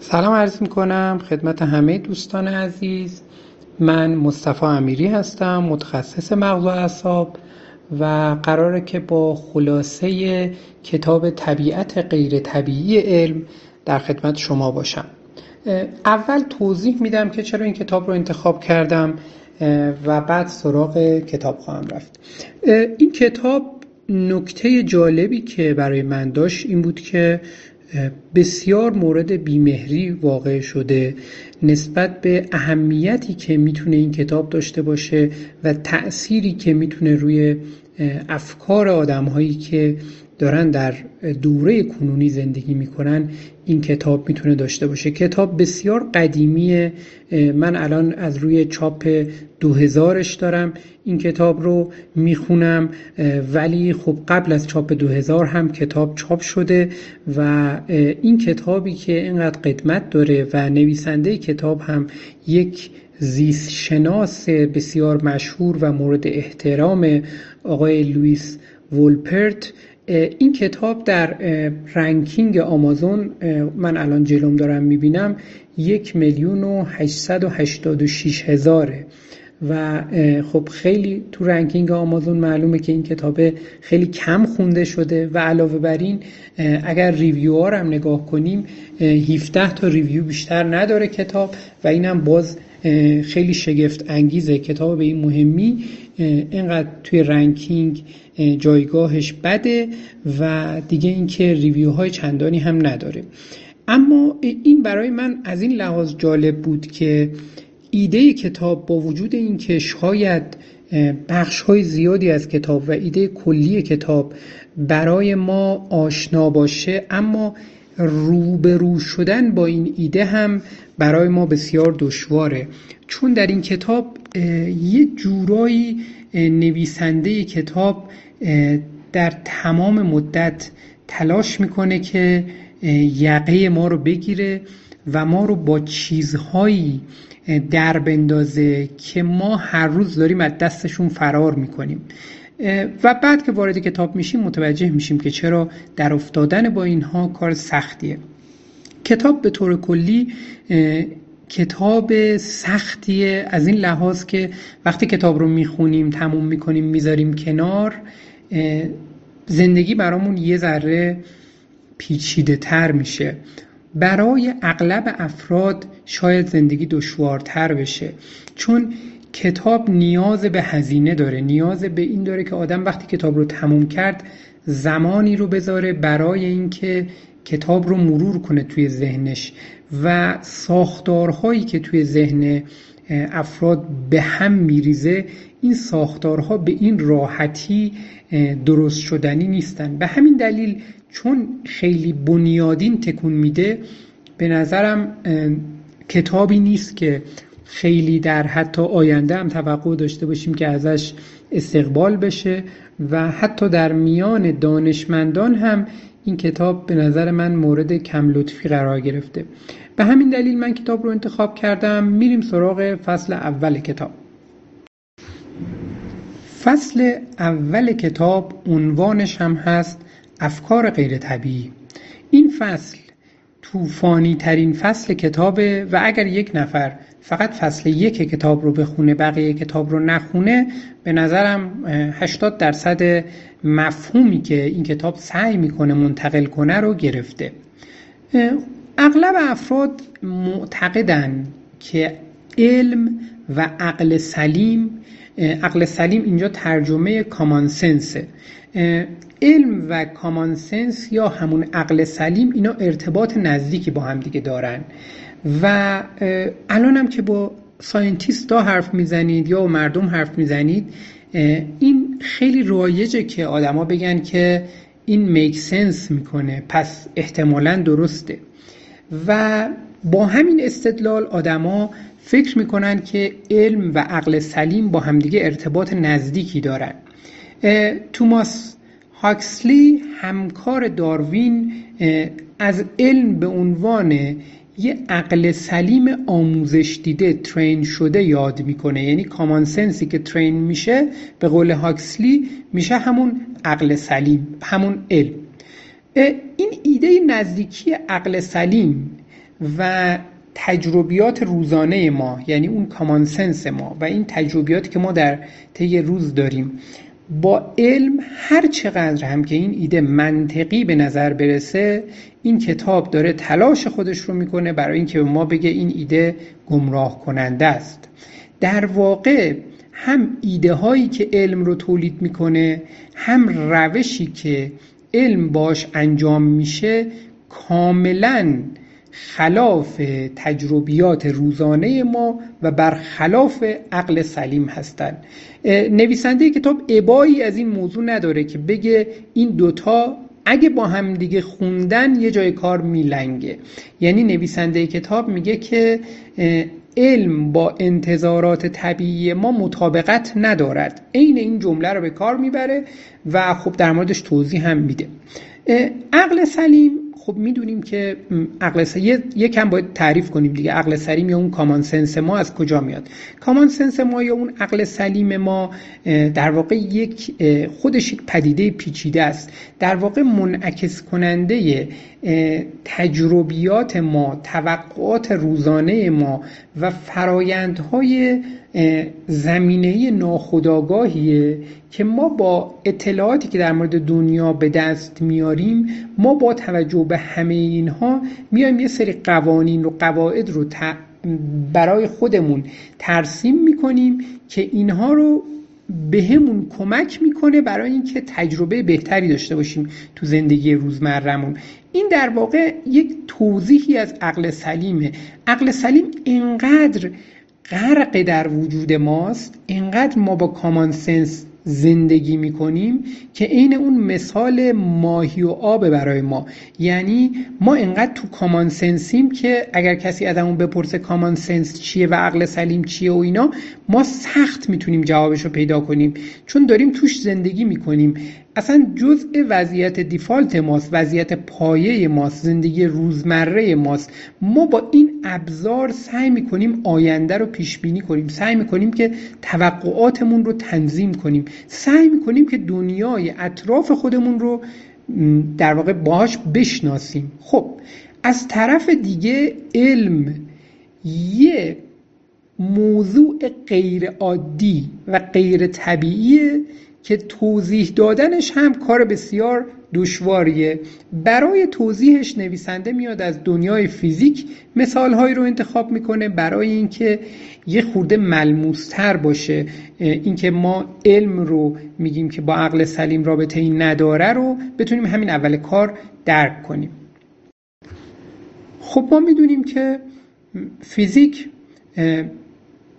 سلام عرض می‌کنم خدمت همه دوستان عزیز. من مصطفی امیری هستم متخصص مغز و اعصاب و قراره که با خلاصه کتاب طبیعت غیر طبیعی علم در خدمت شما باشم. اول توضیح میدم که چرا این کتاب رو انتخاب کردم و بعد سراغ کتاب خواهم رفت. این کتاب نکته جالبی که برای من داشت این بود که بسیار مورد بیمهری واقع شده نسبت به اهمیتی که می‌تونه این کتاب داشته باشه و تأثیری که می‌تونه روی افکار آدم هایی که دارن در دوره کنونی زندگی می‌کنن این کتاب می‌تونه داشته باشه. کتاب بسیار قدیمیه. من الان از روی چاپ 2000ش دارم این کتاب رو می‌خونم ولی خب قبل از چاپ 2000 هم کتاب چاپ شده و این کتابی که اینقدر قدمت داره و نویسنده کتاب هم یک زیست شناس بسیار مشهور و مورد احترام آقای لوئیس وولپرت این کتاب در ranking آمازون من الان جلوم دارم می‌بینم یک میلیون و هشتصد و هشتاد و هزاره. و خب خیلی تو ranking آمازون معلومه که این کتاب خیلی کم خونده شده و علاوه بر این اگر review هم نگاه کنیم 17 تا ریویو بیشتر نداره کتاب و اینم باز خیلی شگفت انگیزه کتاب به این مهمی اینقدر توی ranking جایگاهش بده و دیگه اینکه review های چندانی هم نداره. اما این برای من از این لحاظ جالب بود که ایده کتاب با وجود اینکه شاید بخش های زیادی از کتاب و ایده کلی کتاب برای ما آشنا باشه اما روبرو شدن با این ایده هم برای ما بسیار دشواره. چون در این کتاب یه جورایی نویسنده کتاب در تمام مدت تلاش می‌کنه که یقه ما رو بگیره و ما رو با چیزهایی در بندازه که ما هر روز داریم از دستشون فرار می‌کنیم. و بعد که وارد کتاب میشیم متوجه میشیم که چرا در افتادن با اینها کار سختیه. کتاب به طور کلی کتاب سختیه از این لحاظ که وقتی کتاب رو می‌خونیم تموم می‌کنیم می‌ذاریم کنار زندگی برامون یه ذره پیچیده تر میشه. برای اغلب افراد شاید زندگی دشوارتر بشه. چون کتاب نیاز به هزینه داره نیاز به این داره که آدم وقتی کتاب رو تموم کرد زمانی رو بذاره برای اینکه کتاب رو مرور کنه توی ذهنش و ساختارهایی که توی ذهن افراد به هم میریزه این ساختارها به این راحتی درست شدنی نیستن. به همین دلیل چون خیلی بنیادین تکون میده به نظرم کتابی نیست که خیلی در حتی آینده هم توقع داشته باشیم که ازش استقبال بشه و حتی در میان دانشمندان هم این کتاب به نظر من مورد کم لطفی قرار گرفته. به همین دلیل من کتاب رو انتخاب کردم. میریم سراغ فصل اول کتاب. فصل اول کتاب عنوانش هم هست افکار غیر طبیعی. این فصل طوفانی ترین فصل کتابه و اگر یک نفر فقط فصل یک کتاب رو بخونه بقیه کتاب رو نخونه به نظرم 80 درصد مفهومی که این کتاب سعی می‌کنه منتقل کنه رو گرفته. اغلب افراد معتقدن که علم و عقل سلیم عقل سلیم اینجا ترجمه common sense ه علم و common sense یا همون عقل سلیم اینا ارتباط نزدیکی با هم دیگه دارن. و الان هم که با scientist ها حرف می‌زنید یا مردم حرف می‌زنید این خیلی رایجه که آدما بگن که این make sense می‌کنه پس احتمالا درسته. و با همین استدلال آدما فکر می‌کنن که علم و عقل سلیم با همدیگه ارتباط نزدیکی دارن. توماس هاکسلی همکار داروین از علم به عنوان یه عقل سلیم آموزش دیده ترین شده یاد می‌کنه. یعنی کامان سنسی که ترین میشه به قول هاکسلی میشه همون عقل سلیم همون علم. این ایده نزدیکی عقل سلیم و تجربیات روزانه ما یعنی اون کامانسنس ما و این تجربیاتی که ما در طی روز داریم. با علم هر چقدر هم که این ایده منطقی به نظر برسه این کتاب داره تلاش خودش رو می‌کنه برای اینکه به ما بگه این ایده گمراه کننده است. در واقع هم ایده هایی که علم رو تولید می‌کنه هم روشی که علم باش انجام میشه کاملا خلاف تجربیات روزانه ما و برخلاف عقل سلیم هستند. نویسنده کتاب ابایی از این موضوع نداره که بگه این دوتا اگه با هم دیگه خوندن یه جای کار میلنگه. یعنی نویسنده کتاب میگه که علم با انتظارات طبیعی ما مطابقت ندارد. عین این جمله رو به کار می‌بره و خب در موردش توضیح هم میده. عقل سلیم خب می‌دونیم که عقل سلیم یکم باید تعریف کنیم دیگه عقل سلیم یا اون کامان سنس ما از کجا میاد؟ کامان سنس ما یا اون عقل سلیم ما در واقع یک خودش یک پدیده پیچیده است. در واقع منعکس کننده تجربیات ما توقعات روزانه ما و فرایندهای زمینه ناخودآگاهیه که ما با اطلاعاتی که در مورد دنیا به دست میاریم ما با توجه به همه اینها میایم یه سری قوانین و قواعد رو برای خودمون ترسیم می‌کنیم که اینها رو بهمون کمک می‌کنه برای اینکه تجربه بهتری داشته باشیم تو زندگی روزمرهمون. این در واقع یک توضیحی از عقل سلیمه. عقل سلیم اینقدر غرق در وجود ماست اینقدر ما با کامان سنس زندگی می‌کنیم که عین اون مثال ماهی و آب برای ما. یعنی ما اینقدر تو کامان سنسیم که اگر کسی ازمون بپرسه کامان سنس چیه و عقل سلیم چیه و اینا ما سخت می‌تونیم جوابش رو پیدا کنیم. چون داریم توش زندگی می‌کنیم. اصلا جزء وضعیت دیفالت ماست وضعیت پایه ماست زندگی روزمره ماست. ما با این ابزار سعی می‌کنیم آینده رو پیش بینی کنیم سعی می‌کنیم که توقعاتمون رو تنظیم کنیم. سعی می‌کنیم که دنیای اطراف خودمون رو در واقع باهاش بشناسیم. خب از طرف دیگه علم یه موضوع غیر عادی و غیر طبیعیه که توضیح دادنش هم کار بسیار دشواریه. برای توضیحش نویسنده میاد از دنیای فیزیک مثالهایی رو انتخاب می‌کنه برای اینکه یه خورده ملموستر باشه. اینکه ما علم رو میگیم که با عقل سلیم رابطه این نداره رو بتونیم همین اول کار درک کنیم. خب ما می‌دونیم که فیزیک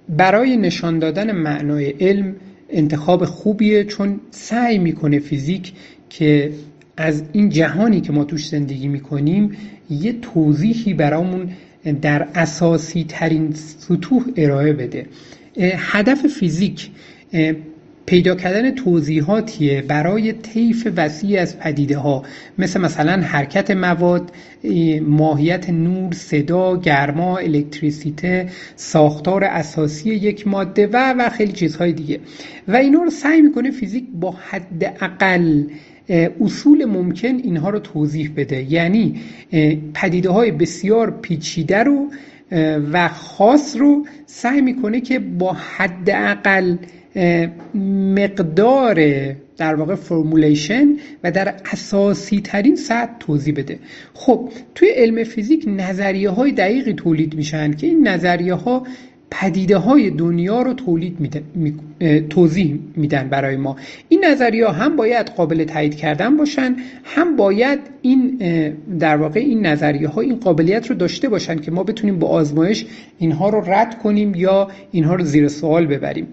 برای نشان دادن معنای علم انتخاب خوبیه چون سعی می‌کنه فیزیک که از این جهانی که ما توش زندگی می‌کنیم یه توضیحی برامون در اساسی ترین سطوح ارائه بده. هدف فیزیک پیدا کردن توضیحاتیه برای طیف وسیع از پدیده ها مثل مثلا حرکت مواد ماهیت نور صدا گرما الکتریسیته ساختار اساسی یک ماده و و خیلی چیزهای دیگه. و اینا رو سعی می‌کنه فیزیک با حد اقل اصول ممکن اینها رو توضیح بده. یعنی پدیده های بسیار پیچیده رو و خاص رو سعی می‌کنه که با حد اقل مقدار در واقع فرمولیشن و در اساسی ترین سطح توضیح بده. خب توی علم فیزیک نظریه های دقیقی تولید میشن که این نظریه ها پدیده های دنیا رو تولید میده، می، توضیح میدن برای ما. این نظریه هم باید قابل تایید کردن باشن هم باید این در واقع این نظریه ها این قابلیت رو داشته باشن که ما بتونیم با آزمایش اینها رو رد کنیم یا اینها رو زیر سوال ببریم.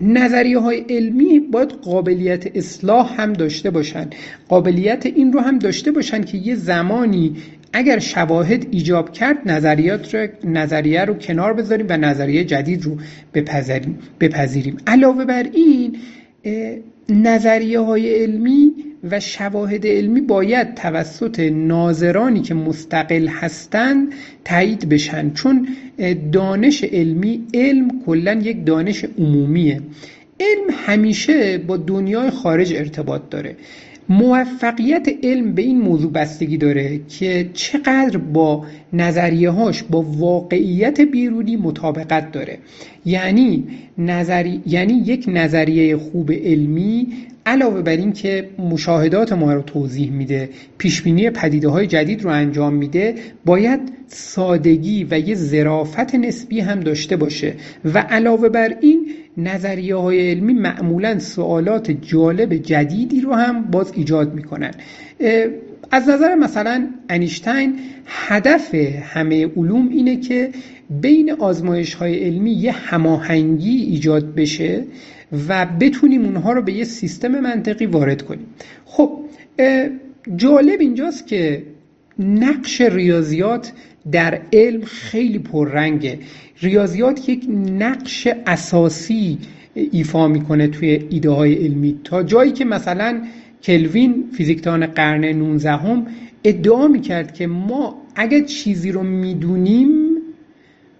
نظریه های علمی باید قابلیت اصلاح هم داشته باشن. قابلیت این رو هم داشته باشن که یه زمانی اگر شواهد ایجاب کرد نظریات رو نظریه رو کنار بذاریم و نظریه جدید رو بپذیریم, بپذیریم. علاوه بر این نظریه های علمی و شواهد علمی باید توسط ناظرانی که مستقل هستند تایید بشن. چون دانش علمی علم کلا یک دانش عمومیه. علم همیشه با دنیای خارج ارتباط داره. موفقیت علم به این موضوع بستگی داره که چقدر با نظریه هاش با واقعیت بیرونی مطابقت داره. یعنی نظری... یعنی یک نظریه خوب علمی علاوه بر این که مشاهدات ما رو توضیح میده پیشبینی پدیده های جدید رو انجام میده باید سادگی و یه ظرافت نسبی هم داشته باشه. و علاوه بر این نظریه های علمی معمولا سوالات جالب جدیدی رو هم باز ایجاد می‌کنن. از نظر مثلا انیشتین هدف همه علوم اینه که بین آزمایش های علمی یه هماهنگی ایجاد بشه و بتونیم اونها رو به یه سیستم منطقی وارد کنیم. خب جالب اینجاست که نقش ریاضیات در علم خیلی پررنگه. ریاضیات یک نقش اساسی ایفا می‌کنه توی ایده های علمی. تا جایی که مثلا کلوین فیزیکدان قرن 19 هم ادعا می‌کرد که ما اگه چیزی رو می‌دونیم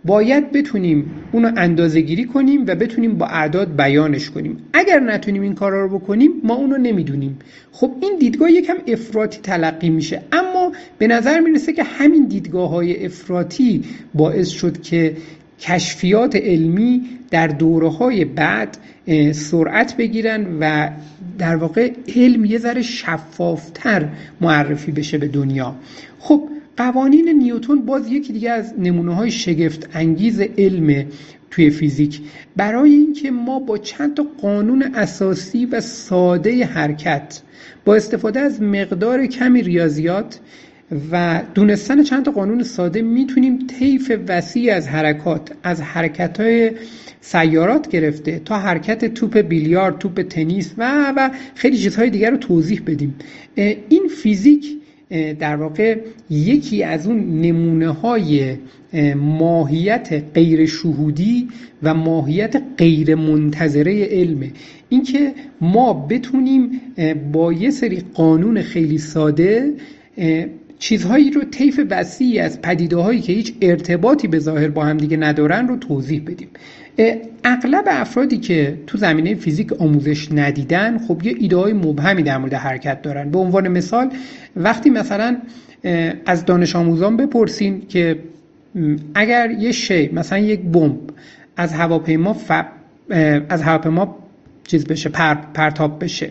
باید بتونیم اونو اندازه گیری کنیم و بتونیم با اعداد بیانش کنیم. اگر نتونیم این کارا رو بکنیم ما اونو نمی‌دونیم. خب این دیدگاه یکم افراطی تلقی میشه. اما به نظر می‌رسه که همین دیدگاه های افراطی باعث شد که کشفیات علمی در دوره های بعد سرعت بگیرن و در واقع علم یه ذره شفافتر معرفی بشه به دنیا. خب قوانین نیوتون باز یکی دیگه از نمونه های شگفت انگیز علم توی فیزیک. برای اینکه ما با چند تا قانون اساسی و ساده حرکت با استفاده از مقدار کمی ریاضیات و دونستن چند قانون ساده می‌تونیم طیف وسیع از حرکات از حرکت های سیارات گرفته تا حرکت توپ بیلیارد توپ تنیس و و خیلی چیزهای دیگر رو توضیح بدیم. این فیزیک در واقع یکی از اون نمونه های ماهیت غیر شهودی و ماهیت غیر منتظره علمه. اینکه ما بتونیم با یه سری قانون خیلی ساده چیزهایی رو طیف وسیعی از پدیده هایی که هیچ ارتباطی به ظاهر با هم دیگه ندارن رو توضیح بدیم. اغلب افرادی که تو زمینه فیزیک آموزش ندیدن خب یه ایده های مبهمی در مورد حرکت دارن. به عنوان مثال وقتی مثلا از دانش آموزان بپرسین که اگر یه شی مثلا یک بمب از هواپیما ف... از هواپیما چیز بشه پر... پرتاب بشه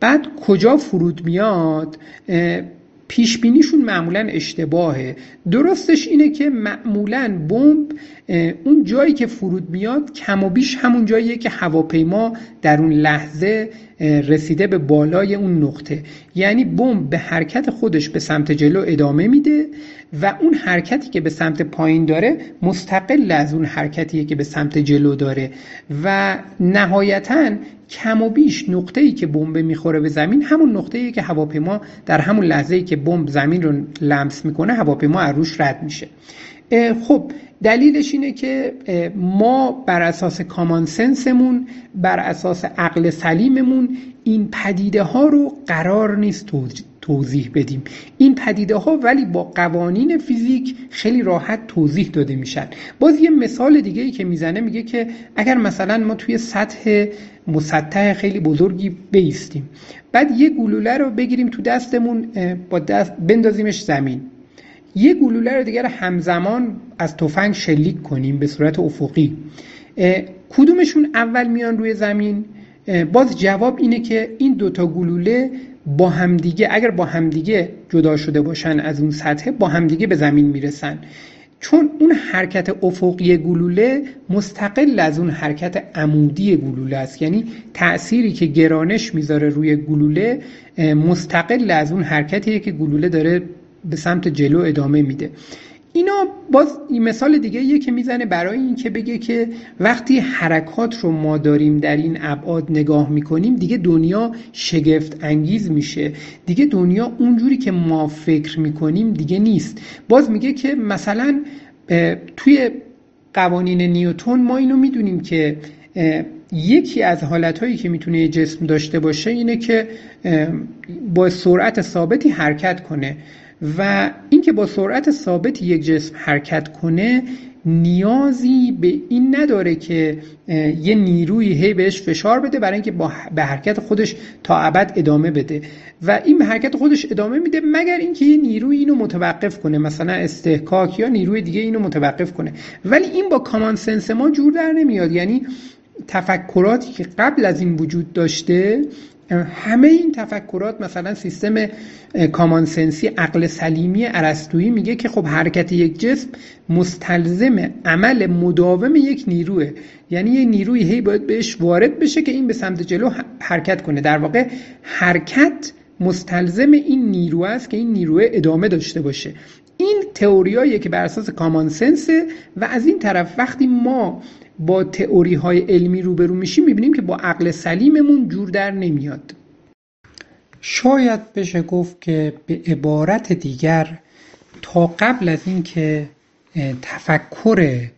بعد کجا فرود میاد؟ پیش بینیشون معمولا اشتباهه. درستش اینه که معمولا بمب اون جایی که فرود میاد کم و بیش همون جاییه که هواپیما در اون لحظه رسیده به بالای اون نقطه. یعنی بمب به حرکت خودش به سمت جلو ادامه میده و اون حرکتی که به سمت پایین داره مستقل از اون حرکتیه که به سمت جلو داره. و نهایتا کم و بیش نقطه ای که بمب می‌خوره به زمین همون نقطه ای که هواپیما در همون لحظه ای که بمب زمین رو لمس می‌کنه هواپیما از روش رد میشه. خب دلیلش اینه که ما بر اساس کامان سنسمون بر اساس عقل سلیممون این پدیده ها رو قرار نیست توضیح بدیم. این پدیده ها ولی با قوانین فیزیک خیلی راحت توضیح داده میشن. باز یه مثال دیگه ای که می‌زنه میگه که اگر مثلا ما توی سطح مسطح خیلی بزرگی بیستیم بعد یه گلوله رو بگیریم تو دستمون با دست بندازیمش زمین. یه گلوله رو دیگر همزمان از تفنگ شلیک کنیم به صورت افقی. کدومشون اول میان روی زمین؟ باز جواب اینه که این دوتا گلوله با همدیگه اگر با همدیگه جدا شده باشن از اون سطح با همدیگه به زمین می‌رسن. چون اون حرکت افقی گلوله مستقل از اون حرکت عمودی گلوله است. یعنی تأثیری که گرانش می‌ذاره روی گلوله مستقل از اون حرکتیه که گلوله داره به سمت جلو ادامه میده. اینا باز این مثال دیگه یه که می‌زنه برای اینکه بگه که وقتی حرکات رو ما داریم در این ابعاد نگاه می‌کنیم دیگه دنیا شگفت انگیز میشه. دیگه دنیا اونجوری که ما فکر می‌کنیم دیگه نیست. باز میگه که مثلا توی قوانین نیوتون ما اینو می‌دونیم که یکی از حالتهایی که می‌تونه جسم داشته باشه اینه که با سرعت ثابتی حرکت کنه. و اینکه با سرعت ثابت یک جسم حرکت کنه نیازی به این نداره که یه نیروی هی بهش فشار بده برای اینکه به حرکت خودش تا ابد ادامه بده. و این به حرکت خودش ادامه میده مگر اینکه یه نیروی اینو متوقف کنه مثلا استحکاک یا نیروی دیگه اینو متوقف کنه. ولی این با کامان سنس ما جور در نمیاد. یعنی تفکراتی که قبل از این وجود داشته همه این تفکرات مثلا سیستم کامانسنسی عقل سلیمی عرستویی میگه که خب حرکت یک جسم مستلزم عمل مداوم یک نیروه. یعنی یه نیروی هی باید بهش وارد بشه که این به سمت جلو حرکت کنه. در واقع حرکت مستلزم این نیرو است که این نیروه ادامه داشته باشه. این تئوریاییه که بر اساس کامانسنسه و از این طرف وقتی ما با تئوری های علمی روبرو میشیم می‌بینیم که با عقل سلیممون جور در نمیاد. شاید بشه گفت که به عبارت دیگر تا قبل از اینکه تفکر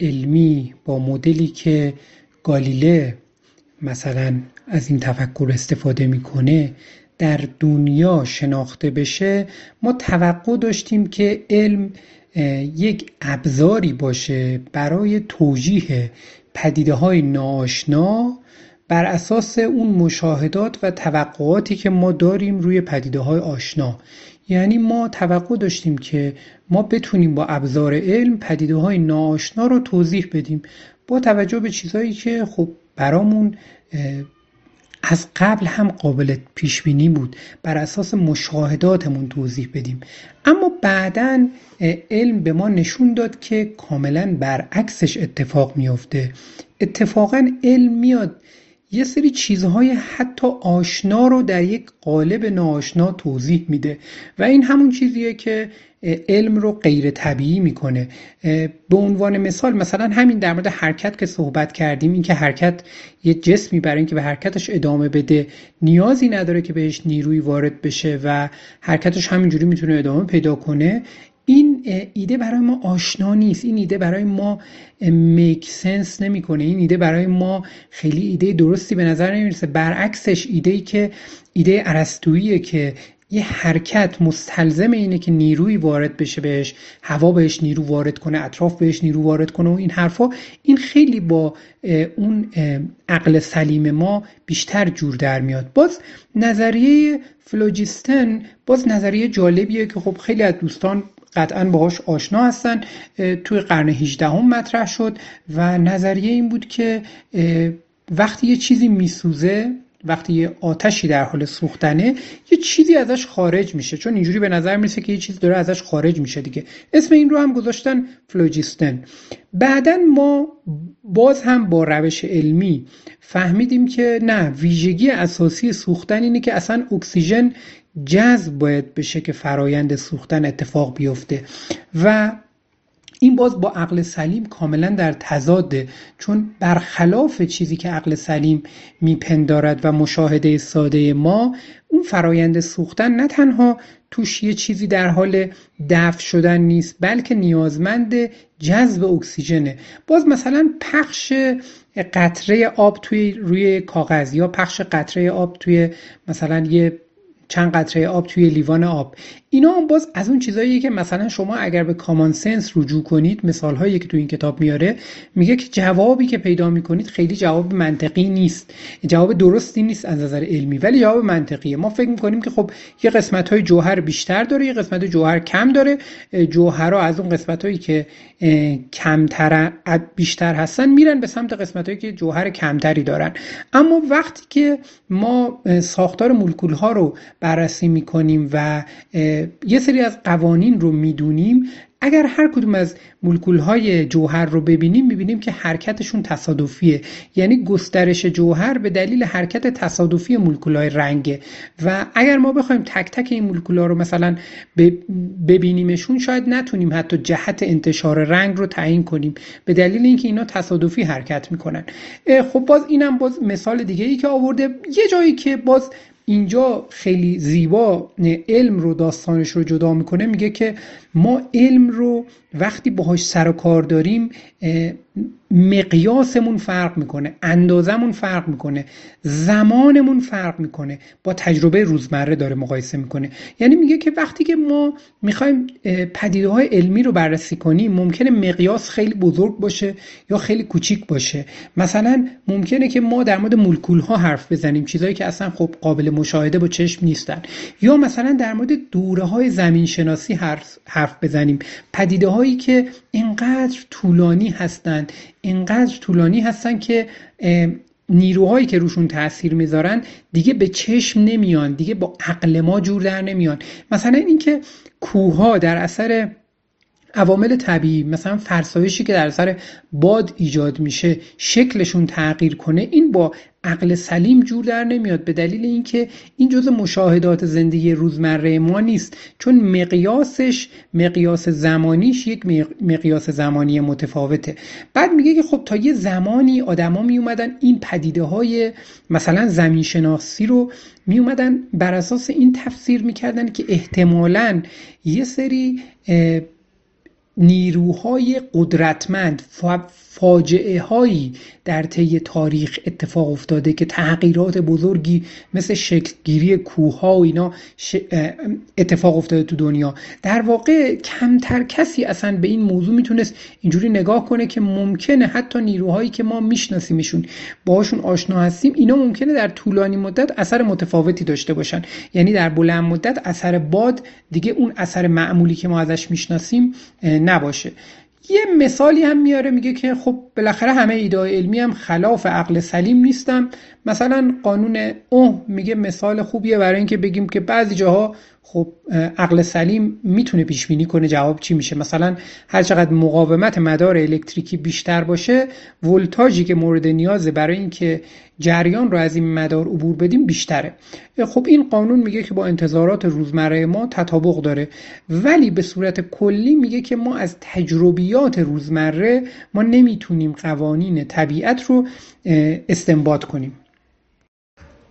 علمی با مدلی که گالیله مثلا از این تفکر استفاده می‌کنه در دنیا شناخته بشه ما توقع داشتیم که علم یک ابزاری باشه برای توجیه پدیده های ناآشنا بر اساس اون مشاهدات و توقعاتی که ما داریم روی پدیده های آشنا. یعنی ما توقع داشتیم که ما بتونیم با ابزار علم پدیده های ناآشنا رو توضیح بدیم با توجه به چیزهایی که خب برامون از قبل هم قابل پیش بینی بود. بر اساس مشاهداتمون توضیح بدیم. اما بعدا علم به ما نشون داد که کاملا برعکسش اتفاق میافته. اتفاقا علم میاد یه سری چیزهای حتی آشنا رو در یک قالب ناآشنا توضیح میده. و این همون چیزیه که علم رو غیر طبیعی می‌کنه. به عنوان مثال مثلا همین در مورد حرکت که صحبت کردیم این که حرکت یه جسمی برای اینکه به حرکتش ادامه بده نیازی نداره که بهش نیروی وارد بشه و حرکتش همینجوری می‌تونه ادامه پیدا کنه. این ایده برای ما آشنا نیست. این ایده برای ما میک سنس نمی‌کنه. این ایده برای ما خیلی ایده درستی به نظر نمی‌رسه. برعکسش ایده ای که ایده ارسطویی که یه حرکت مستلزم اینه که نیروی وارد بشه بهش هوا بهش نیرو وارد کنه اطراف بهش نیرو وارد کنه و این حرفا. این خیلی با اون عقل سلیم ما بیشتر جور در میاد. باز نظریه فلوجیستن باز نظریه جالبیه که خب خیلی از دوستان قطعا باهاش آشنا هستن توی قرن 18 هم مطرح شد و نظریه این بود که وقتی یه چیزی میسوزه وقتی یه آتشی در حال سوختنه یه چیزی ازش خارج میشه. چون اینجوری به نظر می‌رسه که یه چیز داره ازش خارج میشه دیگه. اسم این رو هم گذاشتن فلوجیستن. بعدا ما باز هم با روش علمی فهمیدیم که نه ویژگی اساسی سوختن اینه که اصلا اکسیژن جذب باید بشه که فرایند سوختن اتفاق بیفته. و این باز با عقل سلیم کاملا در تضاده چون برخلاف چیزی که عقل سلیم میپندارد و مشاهده ساده ما اون فرایند سوختن نه تنها توش یه چیزی در حال دفع شدن نیست بلکه نیازمند جذب اکسیژنه. باز مثلا پخش قطره آب توی روی کاغذ یا پخش قطره آب توی مثلا یه چند قطره آب توی لیوان آب. اینا هم باز از اون چیزاییه که مثلا شما اگر به کامان سنس رجوع کنید مثال هایی که تو این کتاب میاره میگه که جوابی که پیدا می‌کنید خیلی جواب منطقی نیست. جواب درستی نیست از نظر علمی ولی جواب منطقیه. ما فکر می‌کنیم که خب یه قسمت های جوهر بیشتر داره یه قسمت جوهر کم داره. جوهرها از اون قسمت هایی که کمتر بیشتر هستن میرن به سمت قسمت هایی که جوهر کمتری دارن. اما وقتی که ما ساختار مولکول ها رو بررسی می‌کنیم و یه سری از قوانین رو می‌دونیم. اگر هر کدوم از مولکول های جوهر رو ببینیم می‌بینیم که حرکتشون تصادفیه. یعنی گسترش جوهر به دلیل حرکت تصادفی مولکول های رنگه. و اگر ما بخوایم تک تک این مولکول ها رو مثلا ببینیمشون شاید نتونیم حتی جهت انتشار رنگ رو تعیین کنیم. به دلیل اینکه اینا تصادفی حرکت می‌کنن. خب باز اینم باز مثال دیگه ای که آورده. یه جایی که باز اینجا خیلی زیبا علم رو داستانش رو جدا می‌کنه میگه که ما علم رو وقتی باهاش سر و کار داریم مقیاسمون فرق می‌کنه اندازمون فرق می‌کنه زمانمون فرق می‌کنه با تجربه روزمره داره مقایسه می‌کنه. یعنی میگه که وقتی که ما می‌خوایم پدیده های علمی رو بررسی کنیم ممکنه مقیاس خیلی بزرگ باشه یا خیلی کوچیک باشه. مثلا ممکنه که ما در مورد مولکول ها حرف بزنیم چیزهایی که اصلا خب قابل مشاهده با چشم نیستن. یا مثلا در مورد دوره های زمین شناسی حرف, حرف بزنیم. پدیده هایی که اینقدر طولانی هستند اینقدر طولانی هستن که نیروهایی که روشون تاثیر می‌ذارن دیگه به چشم نمیان دیگه با عقل ما جور در نمیان. مثلا اینکه کوه در اثر عوامل طبیعی مثلا فرسایشی که در اثر باد ایجاد میشه شکلشون تغییر کنه این با عقل سلیم جور در نمیاد. به دلیل اینکه این جزء مشاهدات زندگی روزمره ما نیست. چون مقیاسش مقیاس زمانیش یک مقیاس زمانی متفاوته. بعد میگه که خب تا یه زمانی آدما می اومدن این پدیده های مثلا زمین شناسی رو می اومدن بر اساس این تفسیر می‌کردن که احتمالا یه سری نیروهای قدرتمند فاجعه هایی در طی تاریخ اتفاق افتاده که تغییرات بزرگی مثل شکلگیری کوه ها و اینا اتفاق افتاده تو دنیا. در واقع کمتر کسی اصلا به این موضوع می‌تونست اینجوری نگاه کنه که ممکنه حتی نیروهایی که ما میشناسیمشون باهاشون آشنا هستیم اینا ممکنه در طولانی مدت اثر متفاوتی داشته باشن. یعنی در بلند مدت اثر باد دیگه اون اثر معمولی که ما ازش می‌شناسیم نباشه. یه مثالی هم میاره میگه که خب بالاخره همه ایده علمی هم خلاف عقل سلیم نیستم مثلا قانون اوه میگه مثال خوبیه برای اینکه بگیم که بعضی جاها خب عقل سلیم می‌تونه پیش بینی کنه جواب چی میشه. مثلا هر چقدر مقاومت مدار الکتریکی بیشتر باشه ولتاژی که مورد نیازه برای اینکه جریان رو از این مدار عبور بدیم بیشتره. خب این قانون میگه که با انتظارات روزمره ما تطابق داره. ولی به صورت کلی میگه که ما از تجربیات روزمره ما نمی‌تونیم قوانین طبیعت رو استنباط کنیم.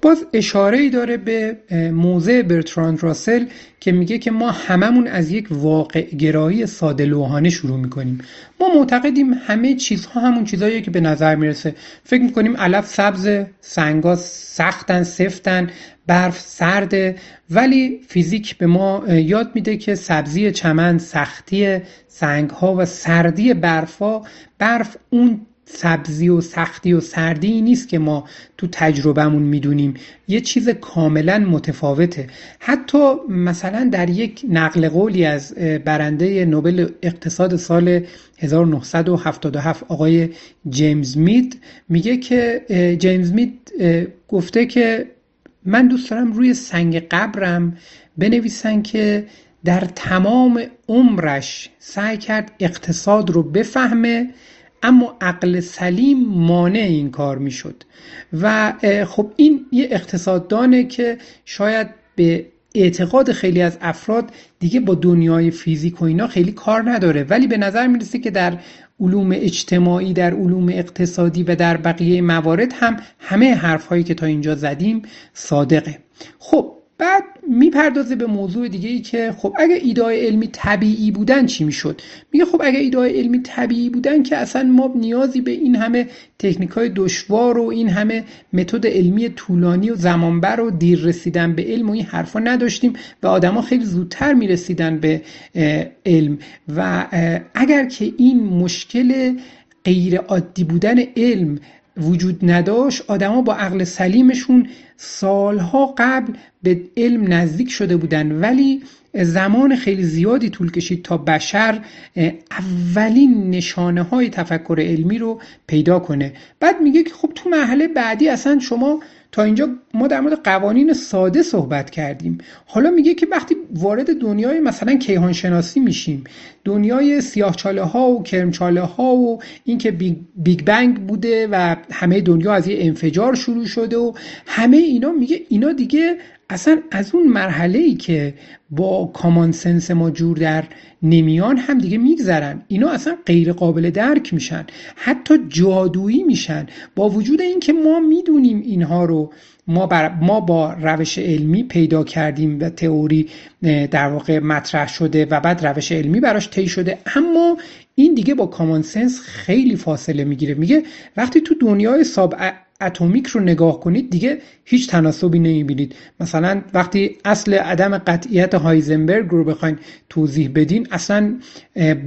باز اشاره ای داره به موضع برتراند راسل که میگه که ما هممون از یک واقع گرایی ساده لوحانه شروع می‌کنیم. ما معتقدیم همه چیزها همون چیزهایی که به نظر می‌رسه. فکر می‌کنیم علف سبز سنگا سختن سفتن برف سرده ولی فیزیک به ما یاد میده که سبزی چمن سختی سنگ ها و سردی برفا برف اون سبزی و سختی و سردی نیست که ما تو تجربهمون می‌دونیم. یه چیز کاملا متفاوته. حتی مثلا در یک نقل قولی از برنده نوبل اقتصاد سال 1977 آقای جیمز مید میگه که جیمز مید گفته که من دوست دارم روی سنگ قبرم بنویسن که در تمام عمرش سعی کرد اقتصاد رو بفهمه اما عقل سلیم مانع این کار می‌شد. و خب این یه اقتصاددانه که شاید به اعتقاد خیلی از افراد دیگه با دنیای فیزیک و اینا خیلی کار نداره. ولی به نظر می‌رسه که در علوم اجتماعی در علوم اقتصادی و در بقیه موارد هم همه حرف هایی که تا اینجا زدیم صادقه. خب بعد می‌پردازه به موضوع دیگه ای که خب اگه ایدای علمی طبیعی بودن چی می‌شد؟ میگه خب اگه ایدای علمی طبیعی بودن که اصلا ما نیازی به این همه تکنیک های دشوار و این همه متد علمی طولانی و زمانبر و دیر رسیدن به علم و این حرفا نداشتیم و آدما خیلی زودتر می‌رسیدن به علم. و اگر که این مشکل غیر عادی بودن علم وجود نداشت آدما با عقل سلیمشون سالها قبل به علم نزدیک شده بودن. ولی زمان خیلی زیادی طول کشید تا بشر اولین نشانه های تفکر علمی رو پیدا کنه. بعد میگه که خب تو مرحله بعدی اصلا شما تا اینجا ما در مورد قوانین ساده صحبت کردیم. حالا میگه که وقتی وارد دنیای مثلا کیهان شناسی میشیم دنیای سیاهچاله ها و کرمچاله ها و اینکه big, big bang بوده و همه دنیا از یه انفجار شروع شده و همه اینا میگه اینا دیگه اصلا از اون مرحله ای که با common sense ما جور در نمیان هم دیگه میگذرن. اینا اصلا غیر قابل درک میشن. حتی جادویی میشن. با وجود اینکه ما می‌دونیم اینها رو ما, ما با روش علمی پیدا کردیم و تئوری در واقع مطرح شده و بعد روش علمی براش طی شده. اما این دیگه با کامان سنس خیلی فاصله می‌گیره. میگه وقتی تو دنیای ساب اتمیک رو نگاه کنید دیگه هیچ تناسبی نمی‌بینید. مثلا وقتی اصل عدم قطعیت هایزنبرگ رو بخواین توضیح بدین اصلا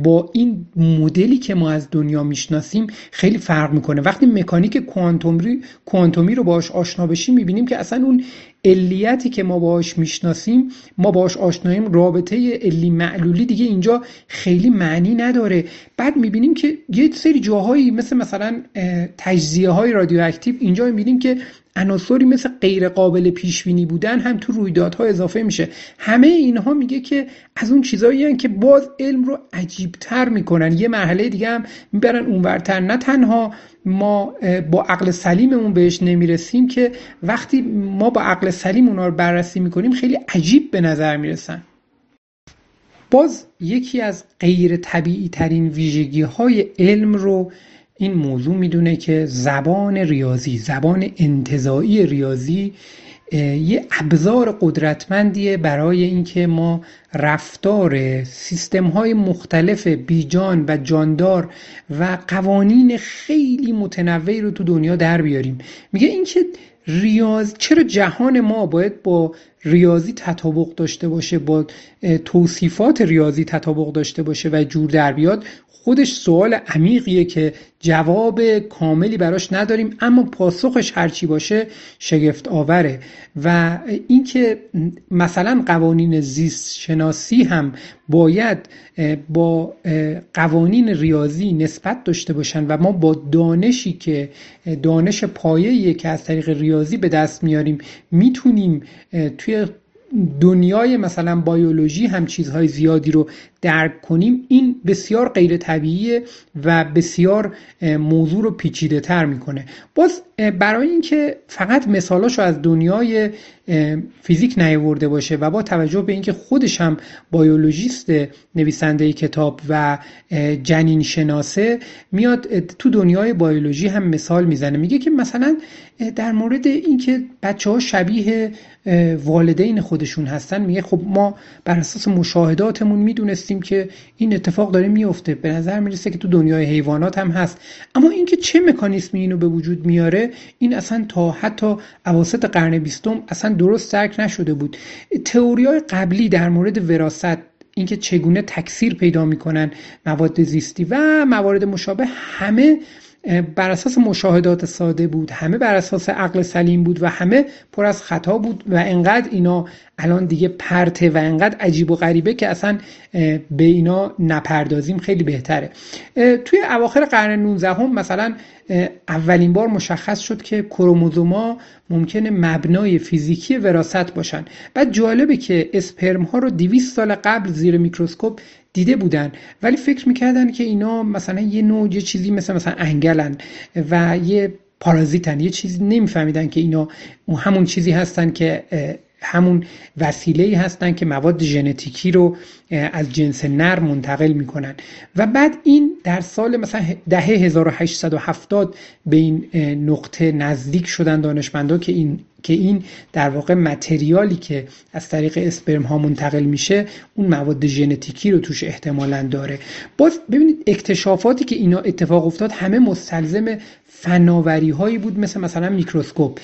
با این مدلی که ما از دنیا می‌شناسیم خیلی فرق می‌کنه. وقتی مکانیک کوانتومی کوانتومی رو باش آشنا بشیم می‌بینیم که اصلا اون علیتی که ما باش می‌شناسیم ما باش آشناییم رابطه علی معلولی دیگه اینجا خیلی معنی نداره. بعد می‌بینیم که یه سری جاهایی مثل مثلا تجزیه های رادیواکتیو اینجا می‌بینیم که عناصری مثل غیر قابل پیش بینی بودن هم تو رویدادها اضافه میشه. همه اینها میگه که از اون چیزایی که باز علم رو عجیبتر می‌کنن. یه مرحله دیگه هم می‌برن اونورتر. نه تنها ما با عقل سلیممون بهش نمی‌رسیم که وقتی ما با عقل سلیم اونا رو بررسی می‌کنیم خیلی عجیب به نظر می‌رسن. باز یکی از غیر طبیعی ترین ویژگی های علم رو این موضوع می‌دونه که زبان ریاضی زبان انتظایی ریاضی یه ابزار قدرتمندیه برای اینکه ما رفتار سیستم های مختلف بیجان و جاندار و قوانین خیلی متنوعی رو تو دنیا در بیاریم. میگه اینکه ریاض چرا جهان ما باید با ریاضی تطابق داشته باشه با توصیفات ریاضی تطابق داشته باشه و جور در بیاد خودش سوال عمیقیه که جواب کاملی براش نداریم اما پاسخش هرچی باشه شگفت آوره. و اینکه مثلا قوانین زیست شناسی هم باید با قوانین ریاضی نسبت داشته باشن و ما با دانشی که دانش پایه‌ایه که از طریق ریاضی به دست میاریم می‌تونیم توی دنیای مثلا بیولوژی هم چیزهای زیادی رو درک کنیم این بسیار غیر طبیعیه و بسیار موضوع رو پیچیده تر می‌کنه. باز برای اینکه فقط مثالاش رو از دنیای فیزیک نیورده باشه و با توجه به اینکه خودش هم بیولوژیست نویسنده کتاب و جنین شناسه میاد تو دنیای بیولوژی هم مثال می‌زنه. میگه که مثلا در مورد اینکه بچه ها شبیه والدین خودشون هستن میگه خب ما بر اساس مشاهداتمون می‌دونستیم که این اتفاق داره میفته به نظر می‌رسه که تو دنیای حیوانات هم هست. اما اینکه چه مکانیسمی اینو به وجود میاره این اصلا تا حتی اواسط قرن بیستم اصلا درست درک نشده بود. تئوری های قبلی در مورد وراست اینکه چگونه تکثیر پیدا می‌کنن مواد زیستی و موارد مشابه همه بر اساس مشاهدات ساده بود همه بر اساس عقل سلیم بود و همه پر از خطا بود و انقدر اینا الان دیگه پرته و انقدر عجیب و غریبه که اصلا به اینا نپردازیم خیلی بهتره. توی اواخر قرن 19 هم مثلا اولین بار مشخص شد که کروموزوما ممکنه مبنای فیزیکی وراست باشن. بعد جالبه که اسپرم ها رو 200 سال قبل زیر میکروسکوپ دیده بودن. ولی فکر می‌کردن که اینا مثلا یه نوع یه چیزی مثل مثلا انگلن و یه پارازیتن. یه چیزی نمیفهمیدن که اینا همون چیزی هستن که همون وسیله ای هستن که مواد ژنتیکی رو از جنس نر منتقل می‌کنن. و بعد این در سال مثلا دهه 1870 به این نقطه نزدیک شدن دانشمندا که این که این در واقع متریالی که از طریق اسپرم ها منتقل میشه اون مواد ژنتیکی رو توش احتمالا داره. باز ببینید اکتشافاتی که اینا اتفاق افتاد همه مستلزم فناوری هایی بود مثل مثلا میکروسکوپ.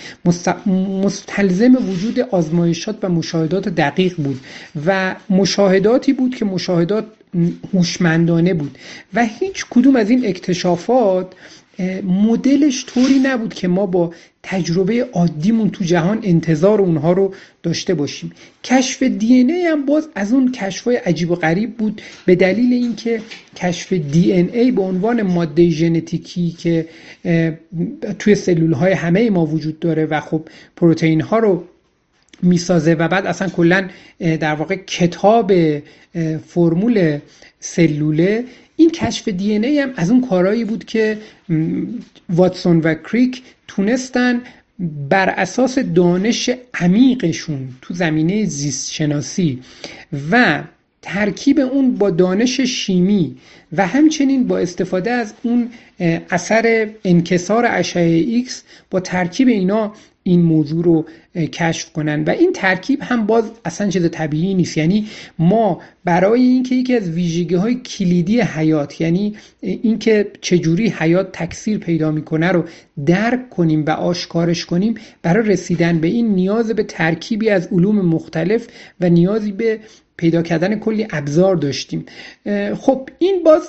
مستلزم وجود آزمایشات و مشاهدات دقیق بود و مشاهداتی بود که مشاهدات هوشمندانه بود. و هیچ کدوم از این اکتشافات مدلش طوری نبود که ما با تجربه عادیمون تو جهان انتظار اونها رو داشته باشیم. کشف دی ای هم باز از اون کشفای عجیب و غریب بود به دلیل اینکه کشف دی ای به عنوان ماده ژنتیکی که توی سلول های همه ما وجود داره و خب پروتئین ها رو می‌سازه و بعد اصلا کلا در واقع کتاب فرمول سلوله این کشف دی ای هم از اون کارهایی بود که واتسون و کریک تونستن بر اساس دانش عمیقشون تو زمینه زیست شناسی و ترکیب اون با دانش شیمی و همچنین با استفاده از اون اثر انکسار اشعه ایکس با ترکیب اینا این موضوع رو کشف کنن. و این ترکیب هم باز اصلا چیز طبیعی نیست. یعنی ما برای اینکه یکی از ویژگی های کلیدی حیات یعنی اینکه چجوری حیات تکثیر پیدا می‌کنه رو درک کنیم و آشکارش کنیم برای رسیدن به این نیاز به ترکیبی از علوم مختلف و نیازی به پیدا کردن کلی ابزار داشتیم. خب این باز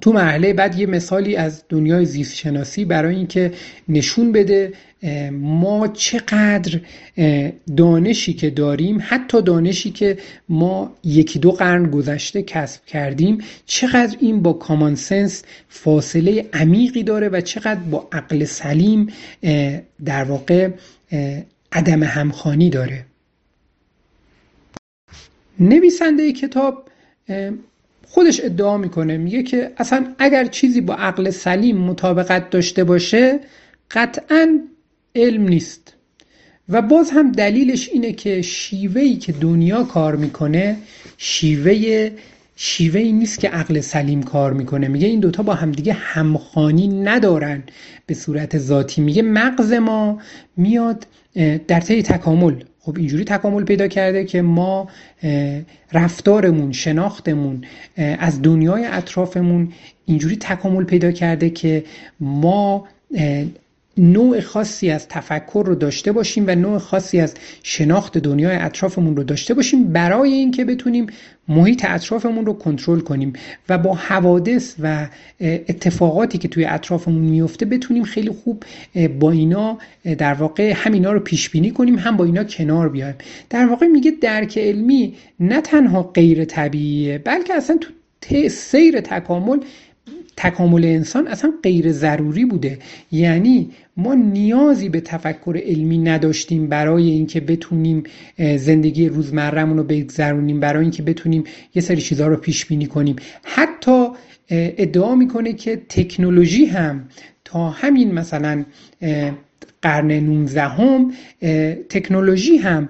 تو مرحله بعد یه مثالی از دنیای زیست شناسی برای اینکه نشون بده ما چقدر دانشی که داریم حتی دانشی که ما یکی دو قرن گذشته کسب کردیم چقدر این با کامان سنس فاصله عمیقی داره و چقدر با عقل سلیم در واقع عدم همخانی داره. نویسنده کتاب خودش ادعا می‌کنه میگه که اصلا اگر چیزی با عقل سلیم مطابقت داشته باشه قطعا علم نیست. و باز هم دلیلش اینه که شیوهی که دنیا کار می‌کنه شیوه شیوهی نیست که عقل سلیم کار می‌کنه. میگه این دوتا با همدیگه همخانی ندارن. به صورت ذاتی میگه مغز ما میاد در طی تکامل. خب اینجوری تکامل پیدا کرده که ما رفتارمون شناختمون از دنیای اطرافمون اینجوری تکامل پیدا کرده که ما نوع خاصی از تفکر رو داشته باشیم و نوع خاصی از شناخت دنیای اطرافمون رو داشته باشیم برای اینکه بتونیم محیط اطرافمون رو کنترل کنیم و با حوادث و اتفاقاتی که توی اطرافمون میفته بتونیم خیلی خوب با اینا در واقع هم اینا رو پیش بینی کنیم هم با اینا کنار بیایم. در واقع میگه درک علمی نه تنها غیر طبیعیه بلکه اصلا تو سیر تکامل تکامل انسان اصلا غیر ضروری بوده. یعنی ما نیازی به تفکر علمی نداشتیم برای اینکه بتونیم زندگی روزمرهمون رو بگذرونیم برای اینکه بتونیم یه سری چیزها رو پیش بینی کنیم. حتی ادعا می‌کنه که تکنولوژی هم تا همین مثلا قرن 19 هم تکنولوژی هم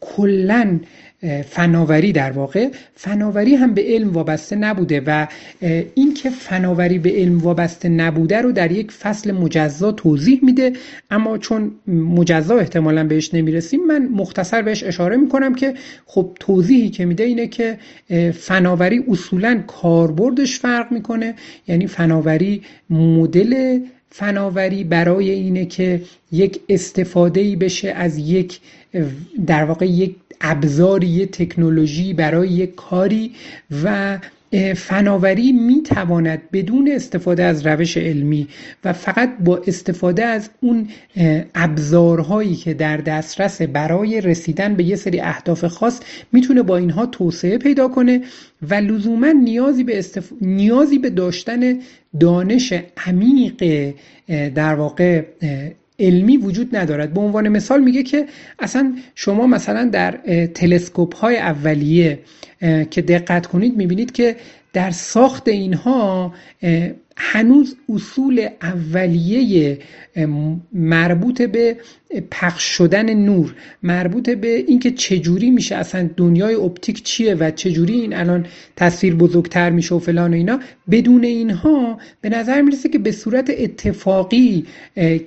کلا فناوری در واقع. فناوری هم به علم وابسته نبوده و اینکه فناوری به علم وابسته نبوده رو در یک فصل مجزا توضیح میده. اما چون مجزا احتمالا بهش نمی‌رسیم من مختصر بهش اشاره می‌کنم که خب توضیحی که میده اینه که فناوری اصولا کاربردش فرق می‌کنه. یعنی فناوری مدل فناوری برای اینه که یک استفاده بشه از یک در واقع یک ابزاری یه تکنولوژی برای یک کاری و فناوری می تواند بدون استفاده از روش علمی و فقط با استفاده از اون ابزارهایی که در دسترس برای رسیدن به یه سری اهداف خاص می‌تونه با اینها توسعه پیدا کنه و لزوما نیازی به, استف... نیازی به داشتن دانش عمیق در واقع علمی وجود ندارد. به عنوان مثال میگه که اصلا شما مثلا در تلسکوپ های اولیه که دقت کنید می‌بینید که در ساخت اینها هنوز اصول اولیه مربوط به پخش شدن نور مربوط به اینکه چجوری میشه اصلا دنیای اپتیک چیه و چجوری این الان تصویر بزرگتر میشه و فلان و اینا بدون اینها به نظر می‌رسه که به صورت اتفاقی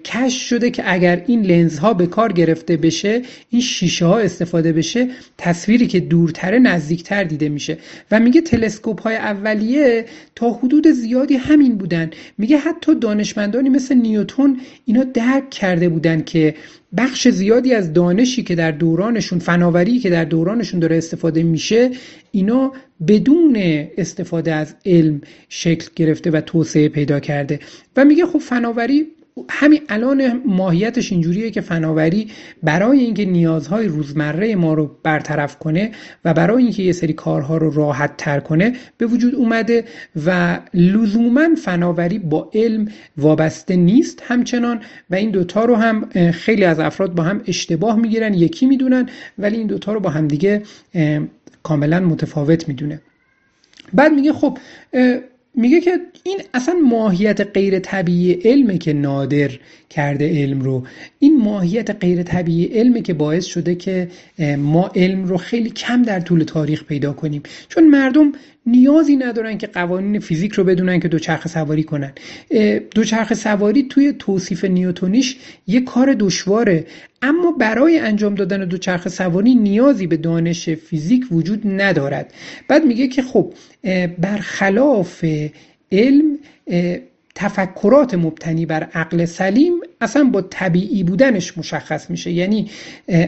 کش شده که اگر این لنز ها به کار گرفته بشه این شیشه ها استفاده بشه تصویری که دورتره نزدیکتر دیده میشه. و میگه تلسکوپ های اولیه تا حدود زیادی همین بودن. میگه حتی دانشمندانی مثل نیوتون اینا درک کرده بودن که بخش زیادی از دانشی که در دورانشون فناوری که در دورانشون داره استفاده میشه اینا بدون استفاده از علم شکل گرفته و توسعه پیدا کرده. و میگه خب فناوری همین الان ماهیتش اینجوریه که فناوری برای اینکه نیازهای روزمره ما رو برطرف کنه و برای اینکه یه سری کارها رو راحت تر کنه به وجود اومده و لزوما فناوری با علم وابسته نیست همچنان و این دوتا رو هم خیلی از افراد با هم اشتباه می‌گیرن یکی می‌دونن ولی این دوتا رو با همدیگه کاملا متفاوت می‌دونه. بعد میگه خب میگه که این اصلا ماهیت غیر طبیعی علمه که نادر کرده علم رو. این ماهیت غیر طبیعی علمه که باعث شده که ما علم رو خیلی کم در طول تاریخ پیدا کنیم. چون مردم نیازی ندارن که قوانین فیزیک رو بدونن که دوچرخه سواری کنن. دوچرخه سواری توی توصیف نیوتونیش یه کار دشواره. اما برای انجام دادن دوچرخه سواری نیازی به دانش فیزیک وجود ندارد. بعد میگه که خب برخلاف علم تفکرات مبتنی بر عقل سلیم اصلا با طبیعی بودنش مشخص میشه. یعنی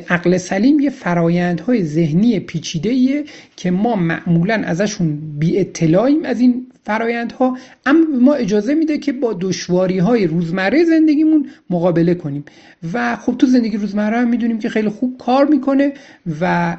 عقل سلیم یه فرایندهای ذهنی پیچیده که ما معمولا ازشون بی اطلاعیم از این فرایندها اما ما اجازه میده که با دشواری های روزمره زندگیمون مقابله کنیم. و خب تو زندگی روزمره هم می‌دونیم که خیلی خوب کار می‌کنه و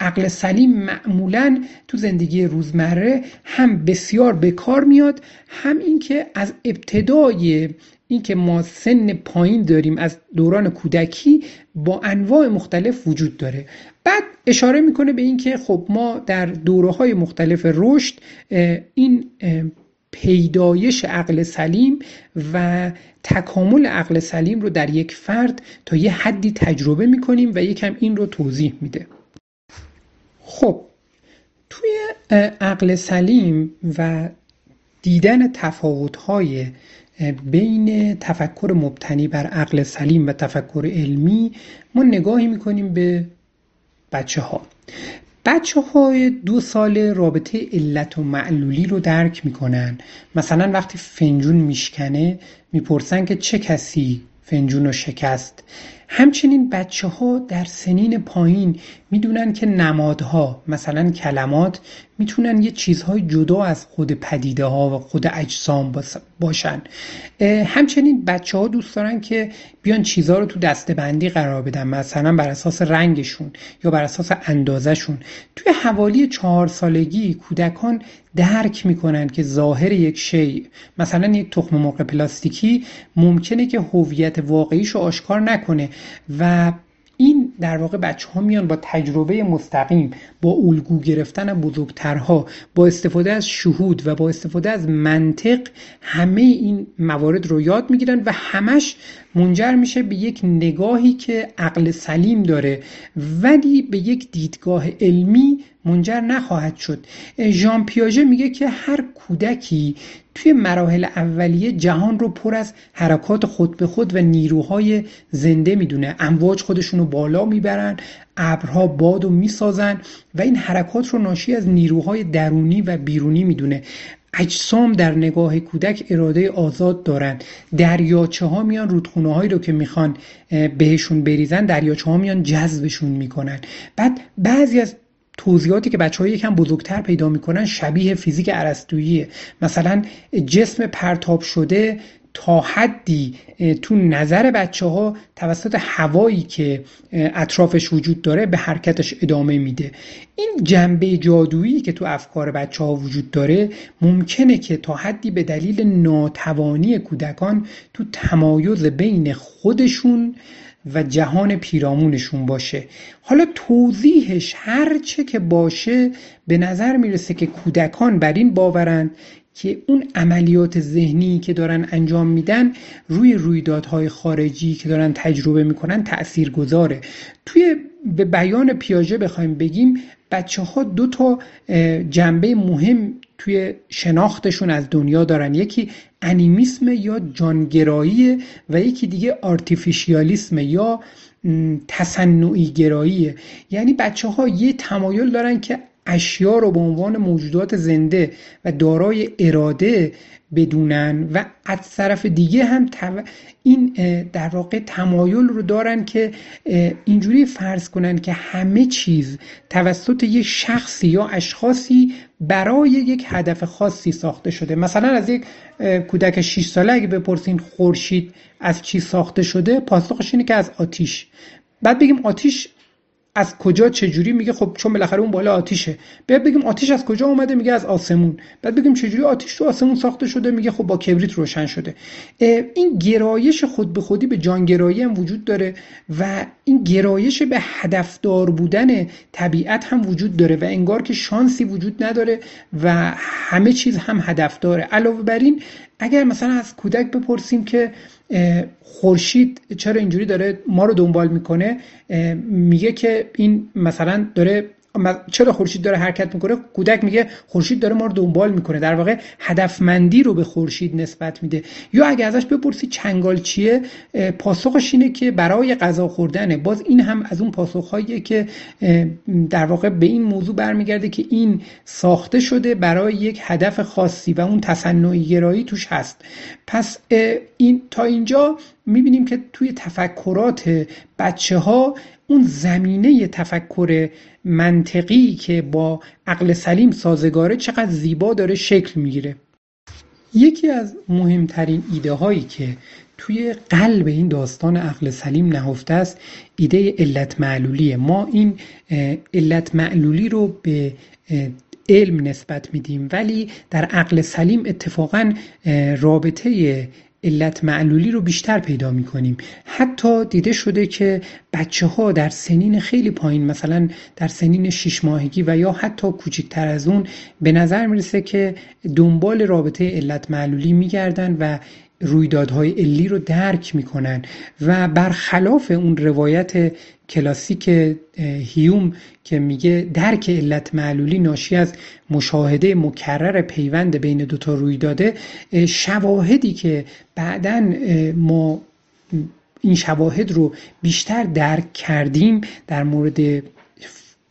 عقل سلیم معمولا تو زندگی روزمره هم بسیار به کار میاد هم اینکه از ابتدای اینکه ما سن پایین داریم از دوران کودکی با انواع مختلف وجود داره. بعد اشاره می‌کنه به اینکه خب ما در دوره های مختلف رشد این پیدایش عقل سلیم و تکامل عقل سلیم رو در یک فرد تا یه حدی تجربه می‌کنیم و یکم این رو توضیح میده. خب توی عقل سلیم و دیدن تفاوت‌های بین تفکر مبتنی بر عقل سلیم و تفکر علمی ما نگاهی می‌کنیم به بچه ها بچه های دو سال رابطه علت و معلولی رو درک می‌کنن. مثلا وقتی فنجون میشکنه می‌پرسن که چه کسی فنجون رو شکست. همچنین بچه ها در سنین پایین می‌دونن که نمادها مثلا کلمات می‌تونن یه چیزهای جدا از خود پدیده ها و خود اجسام باشن. همچنین بچه ها دوست دارن که بیان چیزها رو تو دستبندی قرار بدن مثلا بر اساس رنگشون یا بر اساس اندازشون توی حوالی چهار سالگی کودکان درک می‌کنن که ظاهر یک شی مثلا یک تخم مرغ پلاستیکی ممکنه که هویت واقعیش رو آشکار نکنه و این در واقع بچه ها میان با تجربه مستقیم با الگو گرفتن بزرگترها با استفاده از شهود و با استفاده از منطق همه این موارد رو یاد می‌گیرن و همش منجر میشه به یک نگاهی که عقل سلیم داره ولی به یک دیدگاه علمی منجر نخواهد شد. ژان پیاژه میگه که هر کودکی توی مراحل اولیه جهان رو پر از حرکات خود به خود و نیروهای زنده می‌دونه. امواج خودشون رو بالا می‌برن ابرها باد و می‌سازن و این حرکات رو ناشی از نیروهای درونی و بیرونی می‌دونه. اجسام در نگاه کودک اراده آزاد دارن دریاچه ها میان رودخونه هایی رو که می‌خوان بهشون بریزن دریاچه ها میان جذبشون می‌کنن. بعد بعضی از توضیحاتی که بچه های یکم بزرگتر پیدا می‌کنن شبیه فیزیک عرستوییه مثلا جسم پرتاب شده تا حدی تو نظر بچه ها توسط هوایی که اطرافش وجود داره به حرکتش ادامه میده. این جنبه جادویی که تو افکار بچه ها وجود داره ممکنه که تا حدی به دلیل ناتوانی کودکان تو تمایز بین خودشون و جهان پیرامونشون باشه. حالا توضیحش هرچه که باشه به نظر می‌رسه که کودکان بر این باورند که اون عملیات ذهنی که دارن انجام میدن روی رویدادهای خارجی که دارن تجربه می‌کنن تأثیر گذاره توی به بیان پیاژه بخوایم بگیم بچه ها دو تا جنبه مهم توی شناختشون از دنیا دارن. یکی انیمیسم یا جانگرایی و یکی دیگه آرتیفیشیالیسم یا تصنعی گراییه یعنی بچه ها یه تمایل دارن که اشیا رو به عنوان موجودات زنده و دارای اراده بدونن و از طرف دیگه هم این در واقع تمایل رو دارن که اینجوری فرض کنن که همه چیز توسط یک شخصی یا اشخاصی برای یک هدف خاصی ساخته شده. مثلا از یک کودک 6 ساله اگه بپرسین خورشید از چی ساخته شده پاسخش اینه که از آتیش. بعد بگیم آتیش از کجا چجوری میگه خب چون بالاخره اون بالا آتیشه. بعد بگیم آتیش از کجا اومده میگه از آسمون. بعد بگیم چجوری آتیش تو آسمون ساخته شده میگه خب با کبریت روشن شده. این گرایش خود به خودی به جانگرایی هم وجود داره و این گرایش به هدفدار بودن طبیعت هم وجود داره و انگار که شانسی وجود نداره و همه چیز هم هدف داره علاوه بر این اگر مثلا از کودک بپرسیم که خورشید چرا اینجوری داره؟ ما رو دنبال می‌کنه. میگه که این مثلا داره چرا خورشید داره حرکت می‌کنه؟ کودک میگه خورشید داره ما رو دنبال می‌کنه. در واقع هدفمندی رو به خورشید نسبت میده. یا اگه ازش بپرسی چنگال چیه پاسخش اینه که برای غذا خوردنه. باز این هم از اون پاسخهاییه که در واقع به این موضوع برمیگرده که این ساخته شده برای یک هدف خاصی و اون تصنعی گرایی توش هست. پس این تا اینجا می‌بینیم که توی تفکرات بچه ها اون زمینه تفکر منطقی که با عقل سلیم سازگاره چقدر زیبا داره شکل می‌گیره. یکی از مهمترین ایده هایی که توی قلب این داستان عقل سلیم نهفته است ایده علت معلولیه. ما این علت معلولی رو به علم نسبت میدیم ولی در عقل سلیم اتفاقا رابطه علت معلولی رو بیشتر پیدا می کنیم حتی دیده شده که بچه ها در سنین خیلی پایین مثلا در سنین شیش ماهگی و یا حتی کوچکتر از اون به نظر می‌رسه که دنبال رابطه علت معلولی میگردن و رویدادهای علی رو درک می‌کنن و برخلاف اون روایت کلاسیک هیوم که میگه درک علت معلولی ناشی از مشاهده مکرر پیوند بین دوتا رویداده شواهدی که بعدا ما این شواهد رو بیشتر درک کردیم در مورد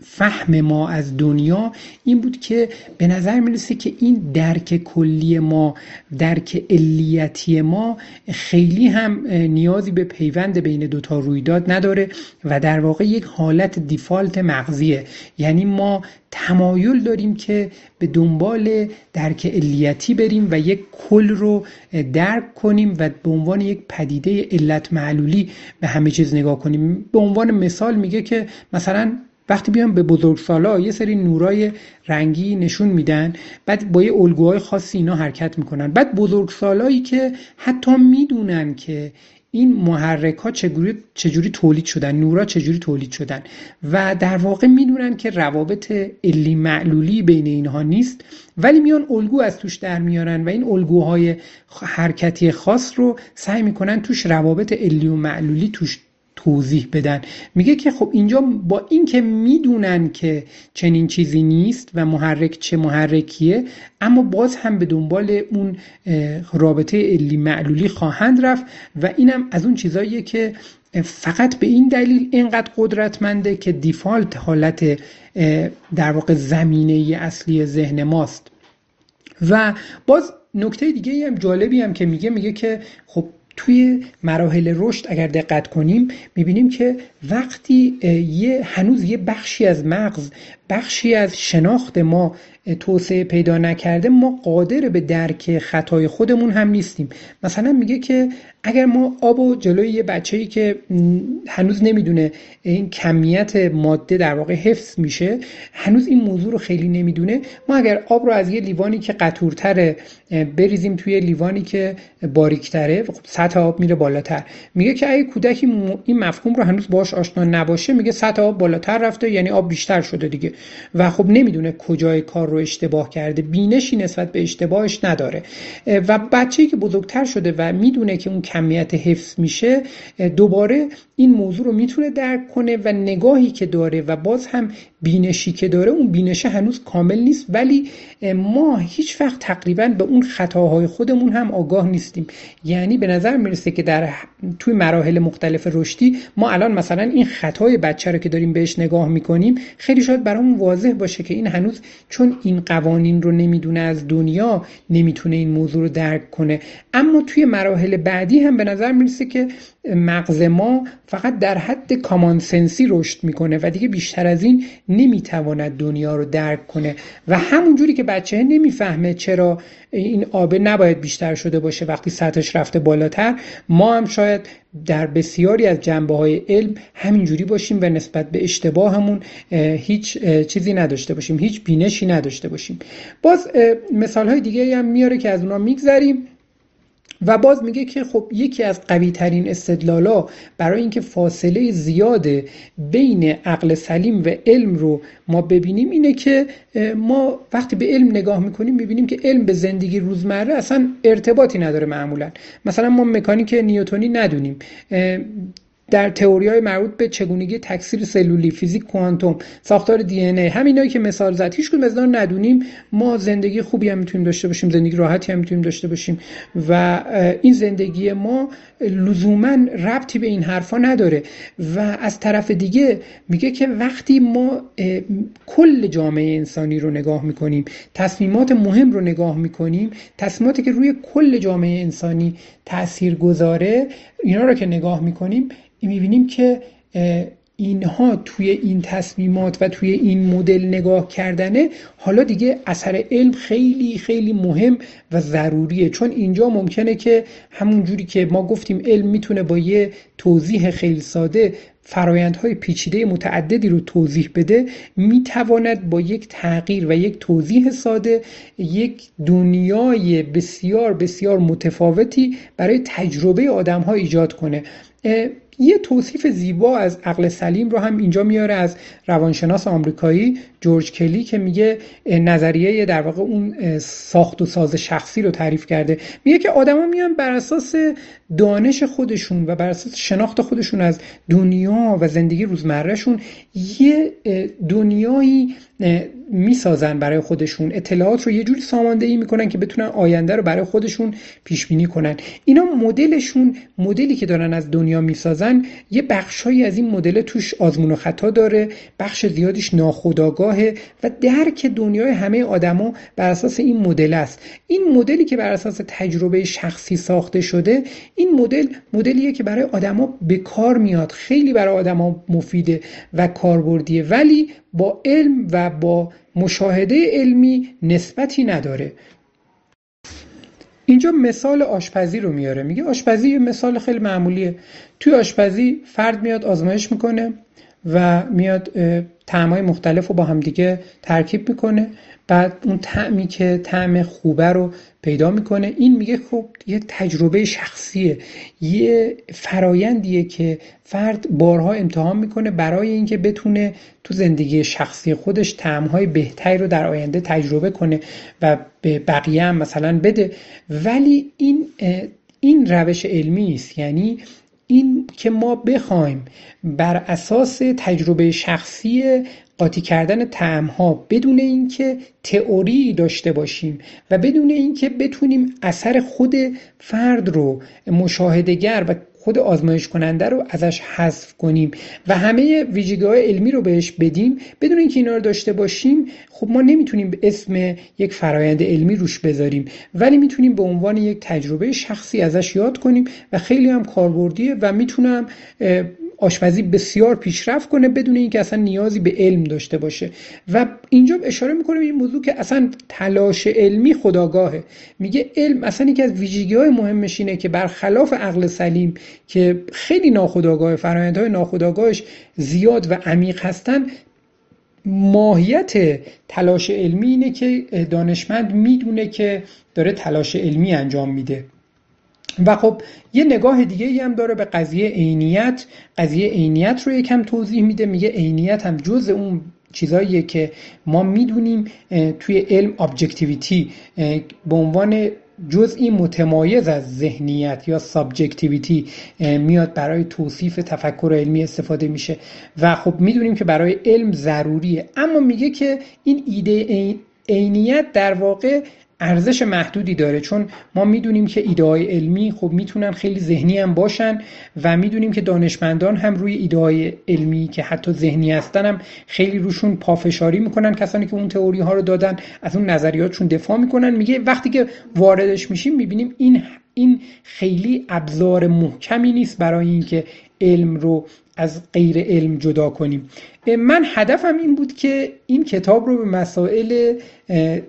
فهم ما از دنیا این بود که به نظر می‌رسه که این درک کلی ما درک علیتی ما خیلی هم نیازی به پیوند بین دوتا رویداد نداره و در واقع یک حالت دیفالت مغزیه. یعنی ما تمایل داریم که به دنبال درک علیتی بریم و یک کل رو درک کنیم و به عنوان یک پدیده علت معلولی به همه چیز نگاه کنیم. به عنوان مثال میگه که مثلا وقتی بیان به بزرگسالا یه سری نورای رنگی نشون میدن بعد با یه الگوهای خاصی اینا حرکت می‌کنن. بعد بزرگسالایی که حتی می‌دونن که این محرک ها چجوری, چجوری تولید شدن نورا چجوری تولید شدن. و در واقع می‌دونن که روابط علی معلولی بین اینها نیست ولی میان الگو از توش در میارن و این الگوهای حرکتی خاص رو سعی می‌کنن توش روابط علی و معلولی توش توضیح بدن. میگه که خب اینجا با اینکه می‌دونن که چنین چیزی نیست و محرک چه محرکیه اما باز هم به دنبال اون رابطه علی معلولی خواهند رفت و اینم از اون چیزاییه که فقط به این دلیل اینقدر قدرتمنده که دیفالت حالت در واقع زمینه اصلی ذهن ماست. و باز نکته دیگه هم جالبی هم که میگه میگه که خب توی مراحل رشد اگر دقت کنیم می‌بینیم که وقتی یه هنوز یه بخشی از مغز بخشی از شناخت ما توسعه پیدا نکرده ما قادر به درک خطای خودمون هم نیستیم. مثلا میگه که اگر ما آب و جلوی یه بچه ای که هنوز نمی‌دونه این کمیت ماده در واقع حفظ میشه هنوز این موضوع رو خیلی نمی‌دونه ما اگر آب رو از یه لیوانی که قطورتره بریزیم توی لیوانی که باریکتره خب سطح آب میره بالاتر. میگه که اگه کودکی این مفهوم رو هنوز باش آشنا نباشه میگه سطح آب بالاتر رفته یعنی آب بیشتر شده دیگه. و خب نمی‌دونه کجای کار رو اشتباه کرده بینشی نسبت به اشتباهش نداره. و بچه‌ای که بزرگتر شده و می‌دونه که اون کمیت حفظ میشه دوباره این موضوع رو می‌تونه درک کنه و نگاهی که داره و باز هم بینشی که داره اون بینشه هنوز کامل نیست ولی ما هیچ وقت تقریبا به اون خطاهای خودمون هم آگاه نیستیم. یعنی به نظر می‌رسه که در توی مراحل مختلف رشدی ما الان مثلا این خطای بچه رو که داریم بهش نگاه می‌کنیم خیلی شاید برامون واضح باشه که این هنوز چون این قوانین رو نمی‌دونه از دنیا نمی‌تونه این موضوع رو درک کنه. اما توی مراحل بعدی هم به نظر می‌رسه که مغز ما فقط در حد کامانسنسی رشد می‌کنه و دیگه بیشتر از این نمی‌تواند دنیا رو درک کنه و همون جوری که بچه نمی‌فهمه چرا این آبه نباید بیشتر شده باشه وقتی سطحش رفته بالاتر ما هم شاید در بسیاری از جنبه های علم همینجوری باشیم و نسبت به اشتباهمون هیچ چیزی نداشته باشیم هیچ بینشی نداشته باشیم. باز مثال های دیگه هم میاره که از اونا میگذریم. و باز میگه که خب یکی از قوی ترین استدلالا برای اینکه فاصله زیاد بین عقل سلیم و علم رو ما ببینیم اینه که ما وقتی به علم نگاه می‌کنیم می‌بینیم که علم به زندگی روزمره اصلا ارتباطی نداره معمولا. مثلا ما مکانیک نیوتونی ندونیم. در تئوری های مربوط به چگونگی تکثیر سلولی فیزیک کوانتوم ساختار دی ان ای همینایی که مثال زد. هیچ کدوم ندونیم. ما زندگی خوبی هم می‌تونیم داشته باشیم زندگی راحتی هم می‌تونیم داشته باشیم. و این زندگی ما لزوما ربطی به این حرفا نداره. و از طرف دیگه میگه که وقتی ما کل جامعه انسانی رو نگاه می‌کنیم تصمیمات مهم رو نگاه می‌کنیم تصمیماتی که روی کل جامعه انسانی تأثیر گذاره اینا رو که نگاه می‌کنیم می‌بینیم که اینها توی این تصمیمات و توی این مدل نگاه کردنه حالا دیگه اثر علم خیلی خیلی مهم و ضروریه. چون اینجا ممکنه که همون جوری که ما گفتیم علم می‌تونه با یه توضیح خیلی ساده فرایندهای پیچیده متعددی رو توضیح بده می‌تواند با یک تغییر و یک توضیح ساده یک دنیای بسیار بسیار متفاوتی برای تجربه آدم ها ایجاد کنه. یه توصیف زیبا از عقل سلیم رو هم اینجا میاره از روانشناس آمریکایی جورج کلی که میگه نظریه در واقع اون ساخت و ساز شخصی رو تعریف کرده. میگه که آدما میان بر اساس دانش خودشون و بر اساس شناخت خودشون از دنیا و زندگی روزمرهشون یه دنیایی می‌سازن برای خودشون. اطلاعات رو یه جوری ساماندهی می‌کنن که بتونن آینده رو برای خودشون پیش بینی کنن. اینا مدلشون مدلی که دارن از دنیا می‌سازن یه بخشهایی از این مدل توش آزمون و خطا داره. بخش زیادیش ناخودآگاهه و درک دنیای همه آدما بر اساس این مدل است. این مدلی که بر اساس تجربه شخصی ساخته شده این مدل مدلیه که برای آدما به کار میاد. خیلی برای آدما مفیده و کاربردیه. ولی با علم و با مشاهده علمی نسبتی نداره. اینجا مثال آشپزی رو میاره. میگه آشپزی یه مثال خیلی معمولیه. توی آشپزی فرد میاد آزمایش می‌کنه و میاد تعمای مختلف رو با همدیگه ترکیب می‌کنه. بعد اون تعمی که طعم خوبه رو پیدا می‌کنه این میگه خب یه تجربه شخصیه یه فرایندیه که فرد بارها امتحان می‌کنه برای اینکه بتونه تو زندگی شخصی خودش تعمهای بهتری رو در آینده تجربه کنه و به بقیه هم مثلا بده. ولی این این روش علمی است یعنی این که ما بخوایم بر اساس تجربه شخصی قاطی کردن تعم ها بدون اینکه تئوری داشته باشیم و بدون اینکه بتونیم اثر خود فرد رو مشاهدهگر و خود آزمایش کننده رو ازش حذف کنیم و همه ویژگی های علمی رو بهش بدیم بدون اینکه اینا رو داشته باشیم خب ما نمی‌تونیم به اسم یک فرایند علمی روش بذاریم ولی می‌تونیم به عنوان یک تجربه شخصی ازش یاد کنیم و خیلی هم کاربردیه و می‌تونم آشپزی بسیار پیشرفت کنه بدون اینکه اصلا نیازی به علم داشته باشه. و اینجا اشاره می‌کنه به این موضوع که اصلا تلاش علمی خداگاهه. میگه علم اصلا یکی از ویژگی های مهمش اینه که برخلاف عقل سلیم که خیلی ناخداگاه فرآیندهای ناخداگاهش زیاد و عمیق هستن ماهیت تلاش علمی اینه که دانشمند می‌دونه که داره تلاش علمی انجام میده. و خب یه نگاه دیگه ای هم داره به قضیه عینیت. قضیه عینیت رو یکم توضیح میده. میگه عینیت هم جز اون چیزاییه که ما می‌دونیم توی علم objectivity به عنوان جزئی متمایز از ذهنیت یا subjectivity میاد برای توصیف تفکر علمی استفاده میشه. و خب می‌دونیم که برای علم ضروریه. اما میگه که این ایده عینیت در واقع ارزش محدودی داره چون ما می‌دونیم که ایده های علمی خب می‌تونن خیلی ذهنی هم باشن و می‌دونیم که دانشمندان هم روی ایده های علمی که حتی ذهنی هستن هم خیلی روشون پافشاری می‌کنن. کسانی که اون تئوری ها رو دادن از اون نظریاتشون دفاع می‌کنن. میگه وقتی که واردش میشیم می‌بینیم این این خیلی ابزار محکمی نیست برای اینکه علم رو از غیر علم جدا کنیم. من هدفم این بود که این کتاب رو به مسائل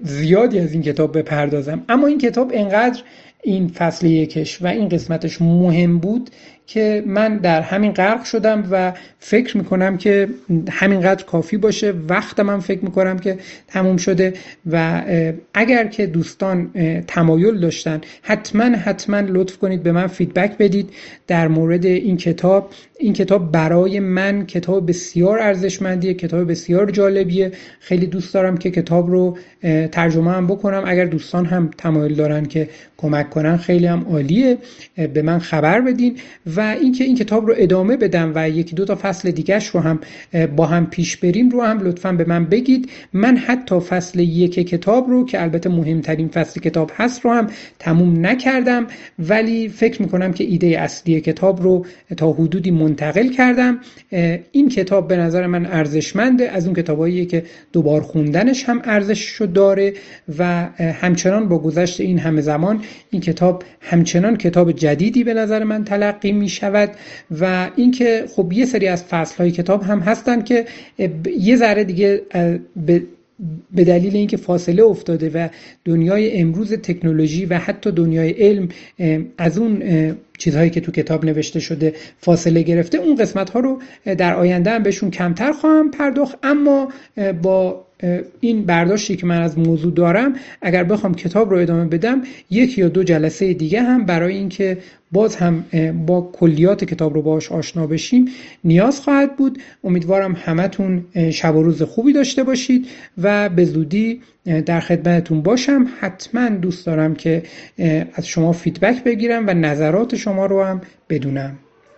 زیادی از این کتاب بپردازم. اما این کتاب انقدر این فصل یکش و این قسمتش مهم بود که من در همین غرق شدم و فکر می‌کنم که همینقدر کافی باشه. وقت من فکر می‌کنم که تموم شده و اگر که دوستان تمایل داشتن حتما حتما لطف کنید به من فیدبک بدید در مورد این کتاب. این کتاب برای من کتاب بسیار ارزشمندیه کتاب بسیار جالبیه. خیلی دوست دارم که کتاب رو ترجمه هم بکنم. اگر دوستان هم تمایل دارن که کمک کنن خیلی هم عالیه. به من خبر بدین و اینکه این کتاب رو ادامه بدم و یکی دو تا فصل دیگهش رو هم با هم پیش بریم رو هم لطفا به من بگید. من حتی فصل یک کتاب رو که البته مهمترین فصل کتاب هست رو هم تموم نکردم ولی فکر می‌کنم که ایده اصلی کتاب رو تا حدودی منتقل کردم. این کتاب به نظر من ارزشمنده. از اون کتابایی که دوبار خوندنش هم ارزش داره و همچنان با گذشت این همه زمان این کتاب همچنان کتاب جدیدی به نظر من تلقی می شود و اینکه خب یه سری از فصل های کتاب هم هستن که یه ذره دیگه به دلیل اینکه فاصله افتاده و دنیای امروز تکنولوژی و حتی دنیای علم از اون چیزهایی که تو کتاب نوشته شده فاصله گرفته اون قسمت ها رو در آینده هم بهشون کمتر خواهم پرداخت. اما با این برداشتی که من از موضوع دارم اگر بخوام کتاب رو ادامه بدم یک یا دو جلسه دیگه هم برای اینکه باز هم با کلیات کتاب رو باش آشنا بشیم نیاز خواهد بود. امیدوارم همتون شب و روز خوبی داشته باشید و به زودی در خدمتتون باشم. حتما دوست دارم که از شما فیدبک بگیرم و نظرات شما رو هم بدونم.